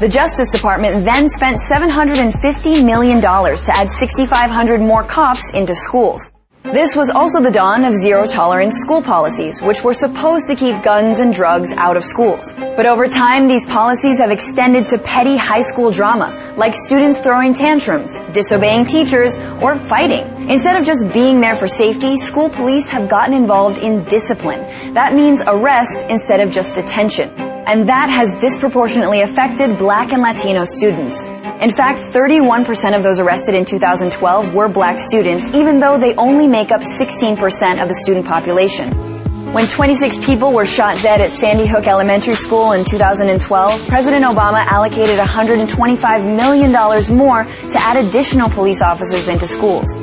The Justice Department then spent $750 million to add 6,500 more cops into schools. This was also the dawn of zero tolerance school policies, which were supposed to keep guns and drugs out of schools. But over time, these policies have extended to petty high school drama, like students throwing tantrums, disobeying teachers, or fighting. Instead of just being there for safety, school police have gotten involved in discipline. That means arrests instead of just detention. And that has disproportionately affected black and Latino students. In fact, 31% of those arrested in 2012 were black students, even though they only make up 16% of the student population. When 26 people were shot dead at Sandy Hook Elementary School in 2012, President Obama allocated $125 million more to add additional police officers into schools.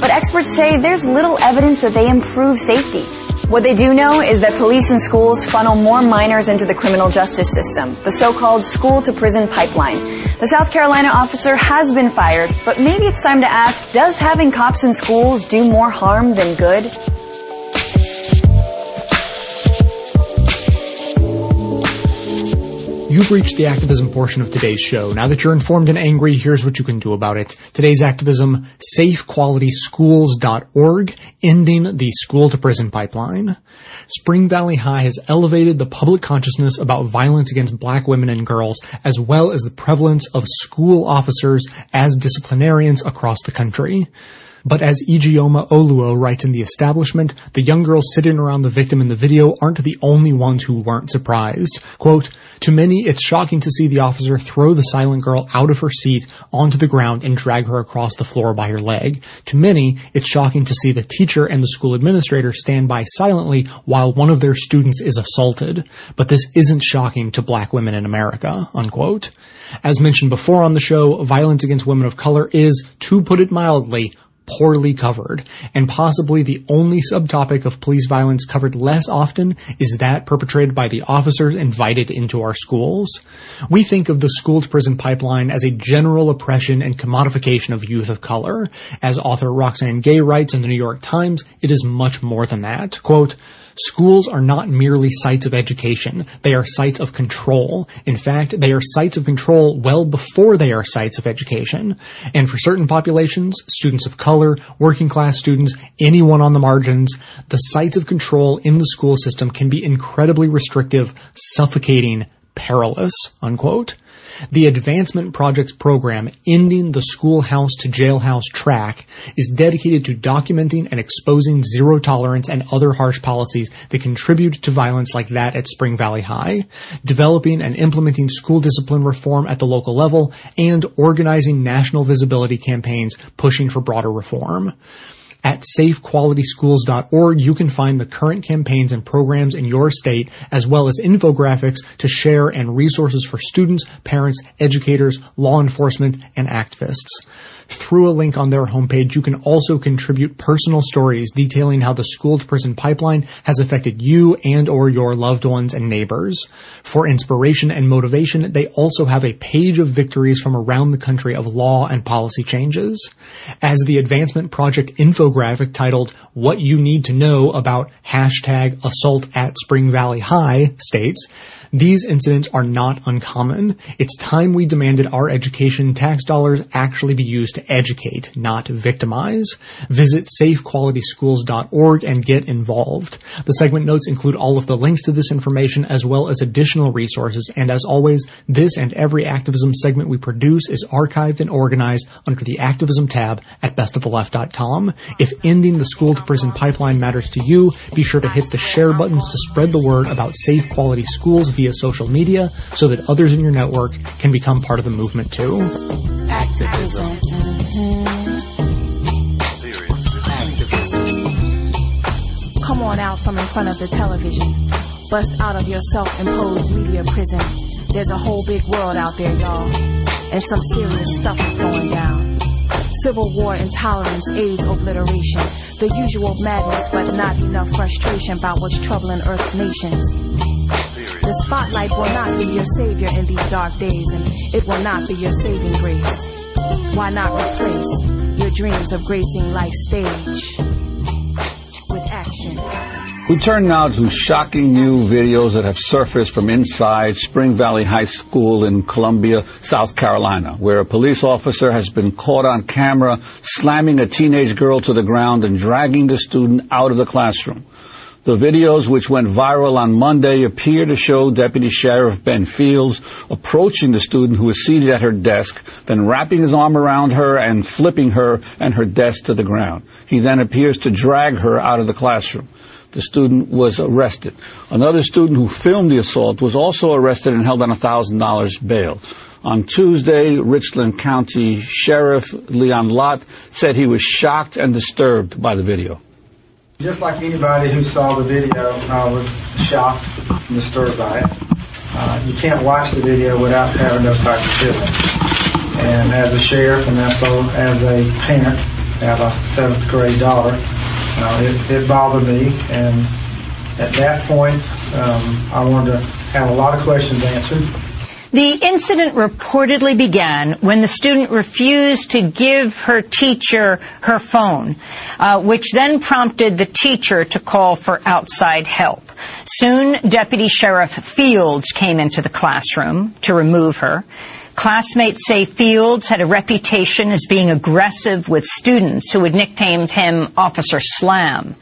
But experts say there's little evidence that they improve safety. What they do know is that police and schools funnel more minors into the criminal justice system, the so-called school to prison pipeline. The South Carolina officer has been fired, but maybe it's time to ask, does having cops in schools do more harm than good? You've reached the activism portion of today's show. Now that you're informed and angry, here's what you can do about it. Today's activism, safequalityschools.org, ending the school to prison pipeline. Spring Valley High has elevated the public consciousness about violence against black women and girls, as well as the prevalence of school officers as disciplinarians across the country. But as Ijeoma Oluo writes in The Establishment, the young girls sitting around the victim in the video aren't the only ones who weren't surprised. Quote, to many, it's shocking to see the officer throw the silent girl out of her seat onto the ground and drag her across the floor by her leg. To many, it's shocking to see the teacher and the school administrator stand by silently while one of their students is assaulted. But this isn't shocking to black women in America, unquote. As mentioned before on the show, violence against women of color is, to put it mildly, poorly covered, and possibly the only subtopic of police violence covered less often is that perpetrated by the officers invited into our schools. We think of the school to prison pipeline as a general oppression and commodification of youth of color. As author Roxane Gay writes in the New York Times, it is much more than that. Quote, Schools are not merely sites of education. They are sites of control. In fact, they are sites of control well before they are sites of education. And for certain populations, students of color, working class students, anyone on the margins, the sites of control in the school system can be incredibly restrictive, suffocating, perilous, unquote. The Advancement Projects program, Ending the Schoolhouse to Jailhouse Track, is dedicated to documenting and exposing zero tolerance and other harsh policies that contribute to violence like that at Spring Valley High, developing and implementing school discipline reform at the local level, and organizing national visibility campaigns pushing for broader reform. At safequalityschools.org, you can find the current campaigns and programs in your state, as well as infographics to share and resources for students, parents, educators, law enforcement, and activists. Through a link on their homepage, you can also contribute personal stories detailing how the school to prison pipeline has affected you and or your loved ones and neighbors. For inspiration and motivation, they also have a page of victories from around the country of law and policy changes. As the Advancement Project infographic titled What You Need to Know About Hashtag Assault at Spring Valley High states, these incidents are not uncommon. It's time we demanded our education tax dollars actually be used to educate, not victimize. Visit safequalityschools.org and get involved. The segment notes include all of the links to this information as well as additional resources. And as always, this and every activism segment we produce is archived and organized under the activism tab at bestoftheleft.com. If ending the school to prison pipeline matters to you, be sure to hit the share buttons to spread the word about safe quality schools via social media so that others in your network can become part of the movement too. Activism. Come on out from in front of the television. Bust out of your self-imposed media prison. There's a whole big world out there, y'all. And some serious stuff is going down. Civil war, intolerance, AIDS, obliteration. The usual madness, but not enough frustration about what's troubling Earth's nations. The spotlight will not be your savior in these dark days, and it will not be your saving grace. Why not replace your dreams of gracing life's stage with action? We turn now to shocking new videos that have surfaced from inside Spring Valley High School in Columbia, South Carolina, where a police officer has been caught on camera slamming a teenage girl to the ground and dragging the student out of the classroom. The videos, which went viral on Monday, appear to show Deputy Sheriff Ben Fields approaching the student who is seated at her desk, then wrapping his arm around her and flipping her and her desk to the ground. He then appears to drag her out of the classroom. The student was arrested. Another student who filmed the assault was also arrested and held on $1,000 bail. On Tuesday, Richland County Sheriff Leon Lott said he was shocked and disturbed by the video. Just like anybody who saw the video, I was shocked and disturbed by it. Uh, you can't watch the video without having those types of feelings. And as a sheriff and also as a parent, I have a seventh grade daughter, uh, it, it bothered me. And at that point, um, I wanted to have a lot of questions answered. The incident reportedly began when the student refused to give her teacher her phone, uh, which then prompted the teacher to call for outside help. Soon, Deputy Sheriff Fields came into the classroom to remove her. Classmates say Fields had a reputation as being aggressive with students who had nicknamed him Officer Slam.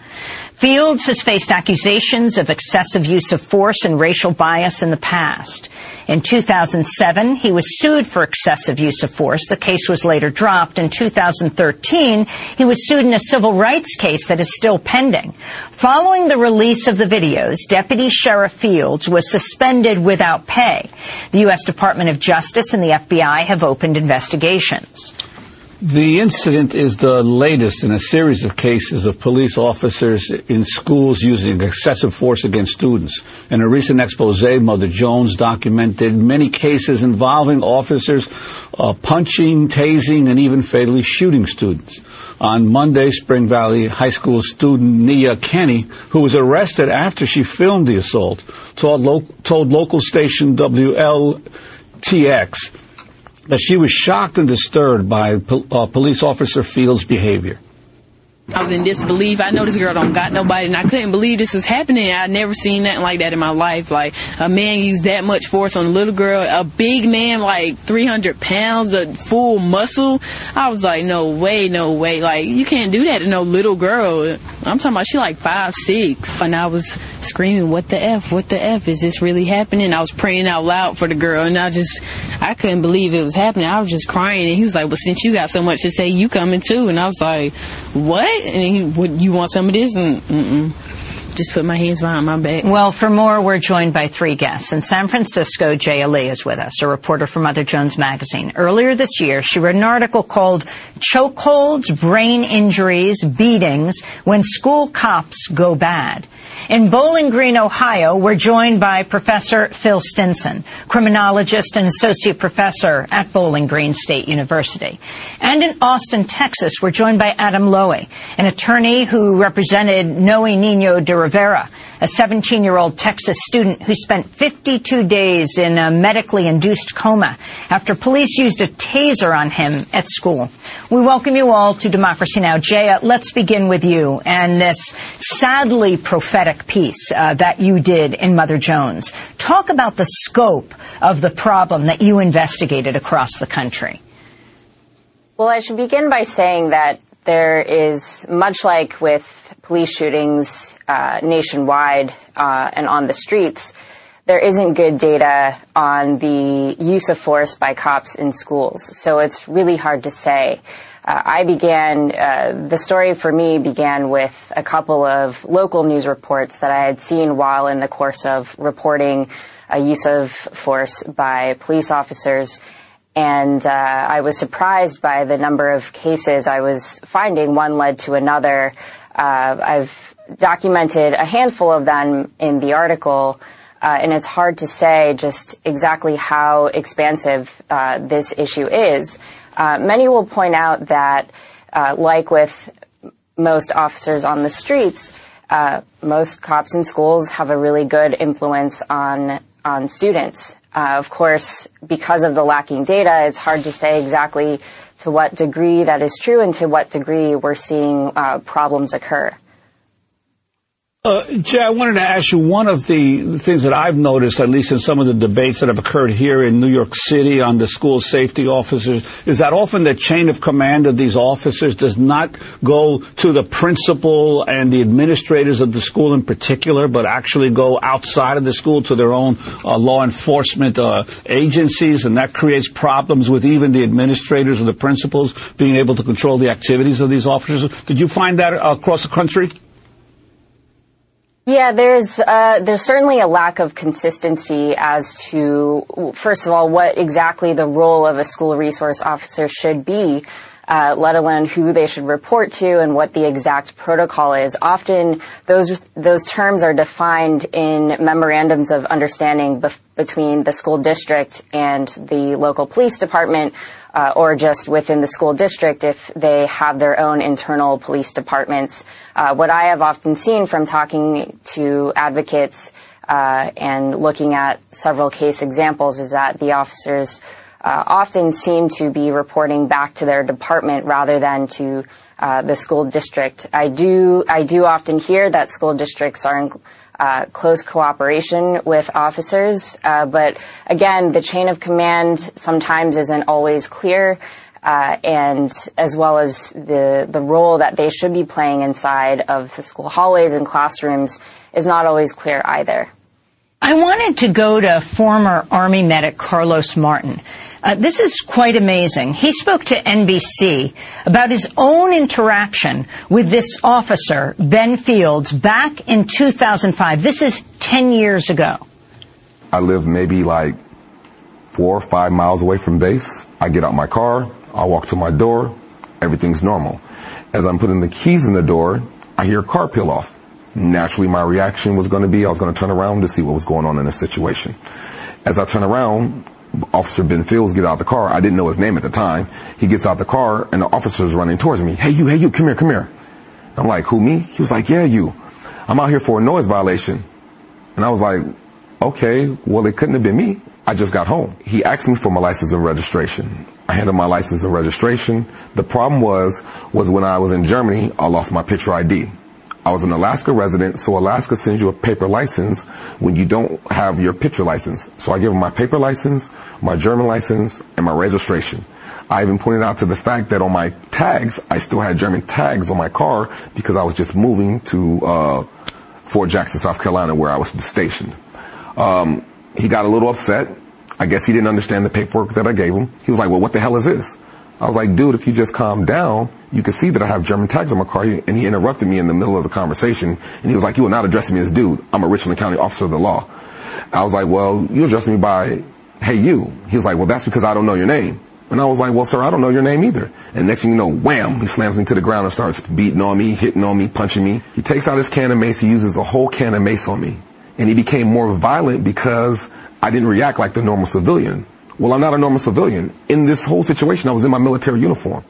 Fields has faced accusations of excessive use of force and racial bias in the past. In 2007, he was sued for excessive use of force. The case was later dropped. In 2013, he was sued in a civil rights case that is still pending. Following the release of the videos, Deputy Sheriff Fields was suspended without pay. The U.S. Department of Justice and the FBI have opened investigations. The incident is the latest in a series of cases of police officers in schools using excessive force against students. In a recent expose, Mother Jones documented many cases involving officers uh, punching, tasing, and even fatally shooting students. On Monday, Spring Valley High School student Niya Kenny, who was arrested after she filmed the assault, told, lo- told local station WLTX that she was shocked and disturbed by uh, police officer Fields' behavior. I was in disbelief. I know this girl don't got nobody, and I couldn't believe this was happening. I'd never seen nothing like that in my life. Like a man used that much force on a little girl, a big man, like 300 pounds, a full muscle. I was like, no way, no way. Like you can't do that to no little girl. I'm talking about she like five, six, and I was screaming, "What the f? What the f? Is this really happening?" I was praying out loud for the girl, and I just, I couldn't believe it was happening. I was just crying, and he was like, "Well, since you got so much to say, you coming too?" And I was like, "What?" And he, you want some of this? And mm-mm. just put my hands behind my back. Well, for more, we're joined by three guests. In San Francisco, Jaeah Lee is with us, a reporter for Mother Jones Magazine. Earlier this year, she wrote an article called Chokeholds, Brain Injuries, Beatings When School Cops Go Bad. In Bowling Green, Ohio, we're joined by Professor Phil Stinson, criminologist and associate professor at Bowling Green State University. And in Austin, Texas, we're joined by Adam Loewy, an attorney who represented Noe Nino de Rivera, a 17-year-old Texas student who spent 52 days in a medically induced coma after police used a taser on him at school. We welcome you all to Democracy Now! Jaeah, let's begin with you and this sadly prophetic piece uh, that you did in Mother Jones. Talk about the scope of the problem that you investigated across the country. Well, I should begin by saying that there is, much like with police shootings uh, nationwide uh, and on the streets, there isn't good data on the use of force by cops in schools. So it's really hard to say. Uh, I began, uh, the story for me began with a couple of local news reports that I had seen while in the course of reporting a use of force by police officers. And uh, I was surprised by the number of cases I was finding. One led to another. Uh, I've documented a handful of them in the article. Uh, and it's hard to say just exactly how expansive uh, this issue is. Uh, many will point out that, uh, like with most officers on the streets, uh, most cops in schools have a really good influence on on students. Uh, of course, because of the lacking data, it's hard to say exactly to what degree that is true and to what degree we're seeing problems occur. Uh, Jay, I wanted to ask you one of the things that I've noticed, at least in some of the debates that have occurred here in New York City on the school safety officers, is that often the chain of command of these officers does not go to the principal and the administrators of the school in particular, but actually go outside of the school to their own uh, law enforcement uh, agencies, and that creates problems with even the administrators or the principals being able to control the activities of these officers. Did you find that across the country? Yeah, there's uh, there's certainly a lack of consistency as to first of all what exactly the role of a school resource officer should be, uh, let alone who they should report to and what the exact protocol is. Often those those terms are defined in memorandums of understanding bef- between the school district and the local police department. Uh, or just within the school district if they have their own internal police departments. Uh, what I have often seen from talking to advocates uh, and looking at several case examples is that the officers uh, often seem to be reporting back to their department rather than to uh, the school district. I do I do often hear that school districts are in uh, close cooperation with officers, but again, the chain of command sometimes isn't always clear uh, and as well as the the role that they should be playing inside of the school hallways and classrooms is not always clear either. I wanted to go to former Army medic Carlos Martin. Uh, this is quite amazing. He spoke to NBC about his own interaction with this officer, Ben Fields, back in 2005. This is 10 years ago. I live maybe like four or five miles away from base. I get out my car, I walk to my door, everything's normal. As I'm putting the keys in the door, I hear a car peel off. Naturally, my reaction was going to be I was going to turn around to see what was going on in the situation. As I turn around, Officer Ben Fields gets out the car. I didn't know his name at the time. He gets out the car and the officer is running towards me. Hey, you, hey, you, come here, come here. I'm like, who, me? He was like, yeah, you. I'm out here for a noise violation. And I was like, okay, well, it couldn't have been me. I just got home. He asked me for my license and registration. I handed my license and registration. The problem was, was when I was in Germany, I lost my picture ID. I was an Alaska resident, so Alaska sends you a paper license when you don't have your picture license. So I give them my paper license, my German license, and my registration. I even pointed out to the fact that on my tags, I still had German tags on my car because I was just moving to uh, Fort Jackson, South Carolina, where I was stationed. Um, he got a little upset I guess he didn't understand the paperwork that I gave him. He was like, well, what the hell is this? I was like, dude, if you just calm down, you can see that I have German tags on my car. And he interrupted me in the middle of the conversation. And he was like, you are not addressing me as dude. I'm a Richland County officer of the law. I was like, well, you address me by, hey, you. He was like, well, that's because I don't know your name. And I was like, well, sir, I don't know your name either. And next thing you know, wham, he slams me to the ground and starts beating on me, hitting on me, punching me. He takes out his can of mace. He uses a whole can of mace on me. And he became more violent because I didn't react like the normal civilian. Well, I'm not a normal civilian. In this whole situation, I was in my military uniform.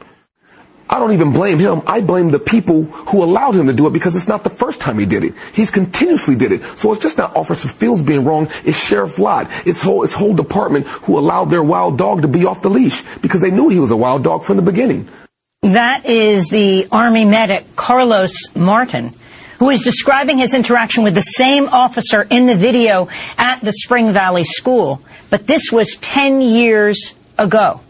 I don't even blame him. I blame the people who allowed him to do it because it's not the first time he did it. He's continuously did it. So it's just not Officer Fields being wrong. It's Sheriff Lott. It's whole, it's whole department who allowed their wild dog to be off the leash because they knew he was a wild dog from the beginning. That is the Army medic Carlos Martin who is describing his interaction with the same officer in the video at the Spring Valley School. But this was 10 years ago.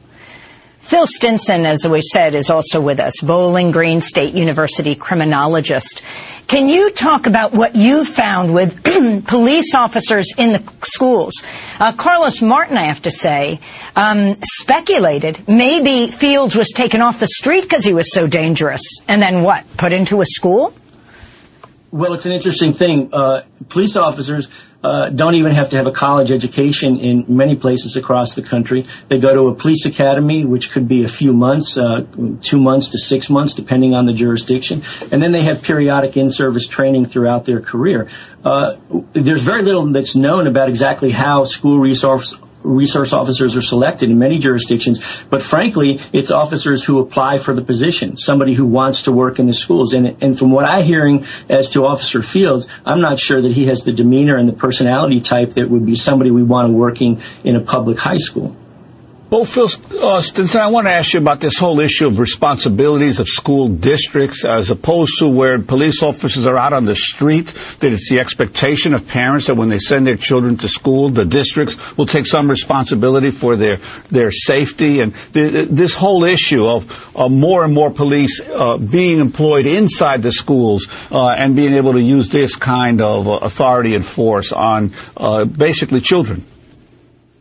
Phil Stinson, as we said, is also with us, Bowling Green State University criminologist. Can you talk about what you found with <clears throat> police officers in the schools? Uh, Carlos Martin, I have to say, um, speculated maybe Fields was taken off the street because he was so dangerous. And then what? Put into a school? Well, it's an interesting thing. Uh, police officers uh, don't even have to have a college education in many places across the country. They go to a police academy, which could be a few months, uh, two months to six months, depending on the jurisdiction, and then they have periodic in-service training throughout their career. Uh, there's very little that's known about exactly how school resource resource officers are selected in many jurisdictions, but frankly, it's officers who apply for the position, somebody who wants to work in the schools. And, and from what I'm hearing as to Officer Fields, I'm not sure that he has the demeanor and the personality type that would be somebody we want working in a public high school. Well, Phil uh, Stinson, I want to ask you about this whole issue of responsibilities of school districts as opposed to where police officers are out on the street, that it's the expectation of parents that when they send their children to school, the districts will take some responsibility for their, their safety. And this whole issue of uh, more and more police uh, being employed inside the schools uh, and being able to use this kind of uh, authority and force on uh, basically children.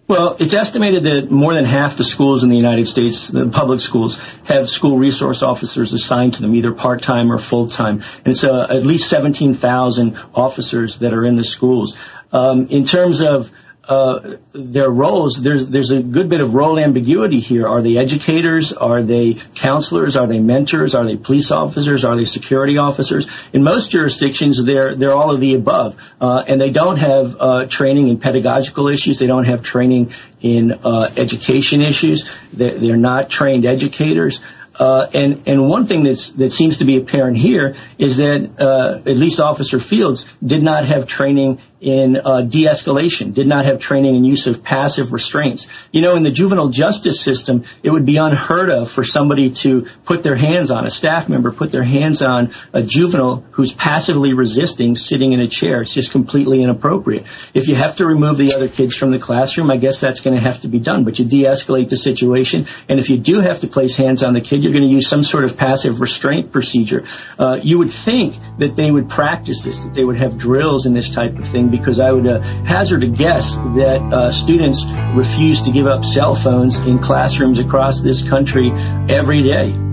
Well, it's estimated that more than half the schools in the United States, the public schools, have school resource officers assigned to them, either part-time or full-time. And it's uh, at least 17,000 officers that are in the schools. Um, in terms of uh, their roles, there's there's a good bit of role ambiguity here. Are they educators? Are they counselors? Are they mentors? Are they police officers? Are they security officers? In most jurisdictions, they're they're all of the above, uh, and they don't have uh, training in pedagogical issues. They don't have training in uh, education issues. They're, they're not trained educators. Uh, and and one thing that's that seems to be apparent here is that uh, at least Officer Fields did not have training in uh, de-escalation, did not have training in use of passive restraints. You know, in the juvenile justice system, it would be unheard of for somebody to put their hands on a staff member, put their hands on a juvenile who's passively resisting sitting in a chair. It's just completely inappropriate. If you have to remove the other kids from the classroom, I guess that's going to have to be done. But you de-escalate the situation, and if you do have to place hands on the kid, you're going to use some sort of passive restraint procedure. Uh, you would think that they would practice this, that they would have drills in this type of thing because I would uh, hazard a guess that uh, students refuse to give up cell phones in classrooms across this country every day.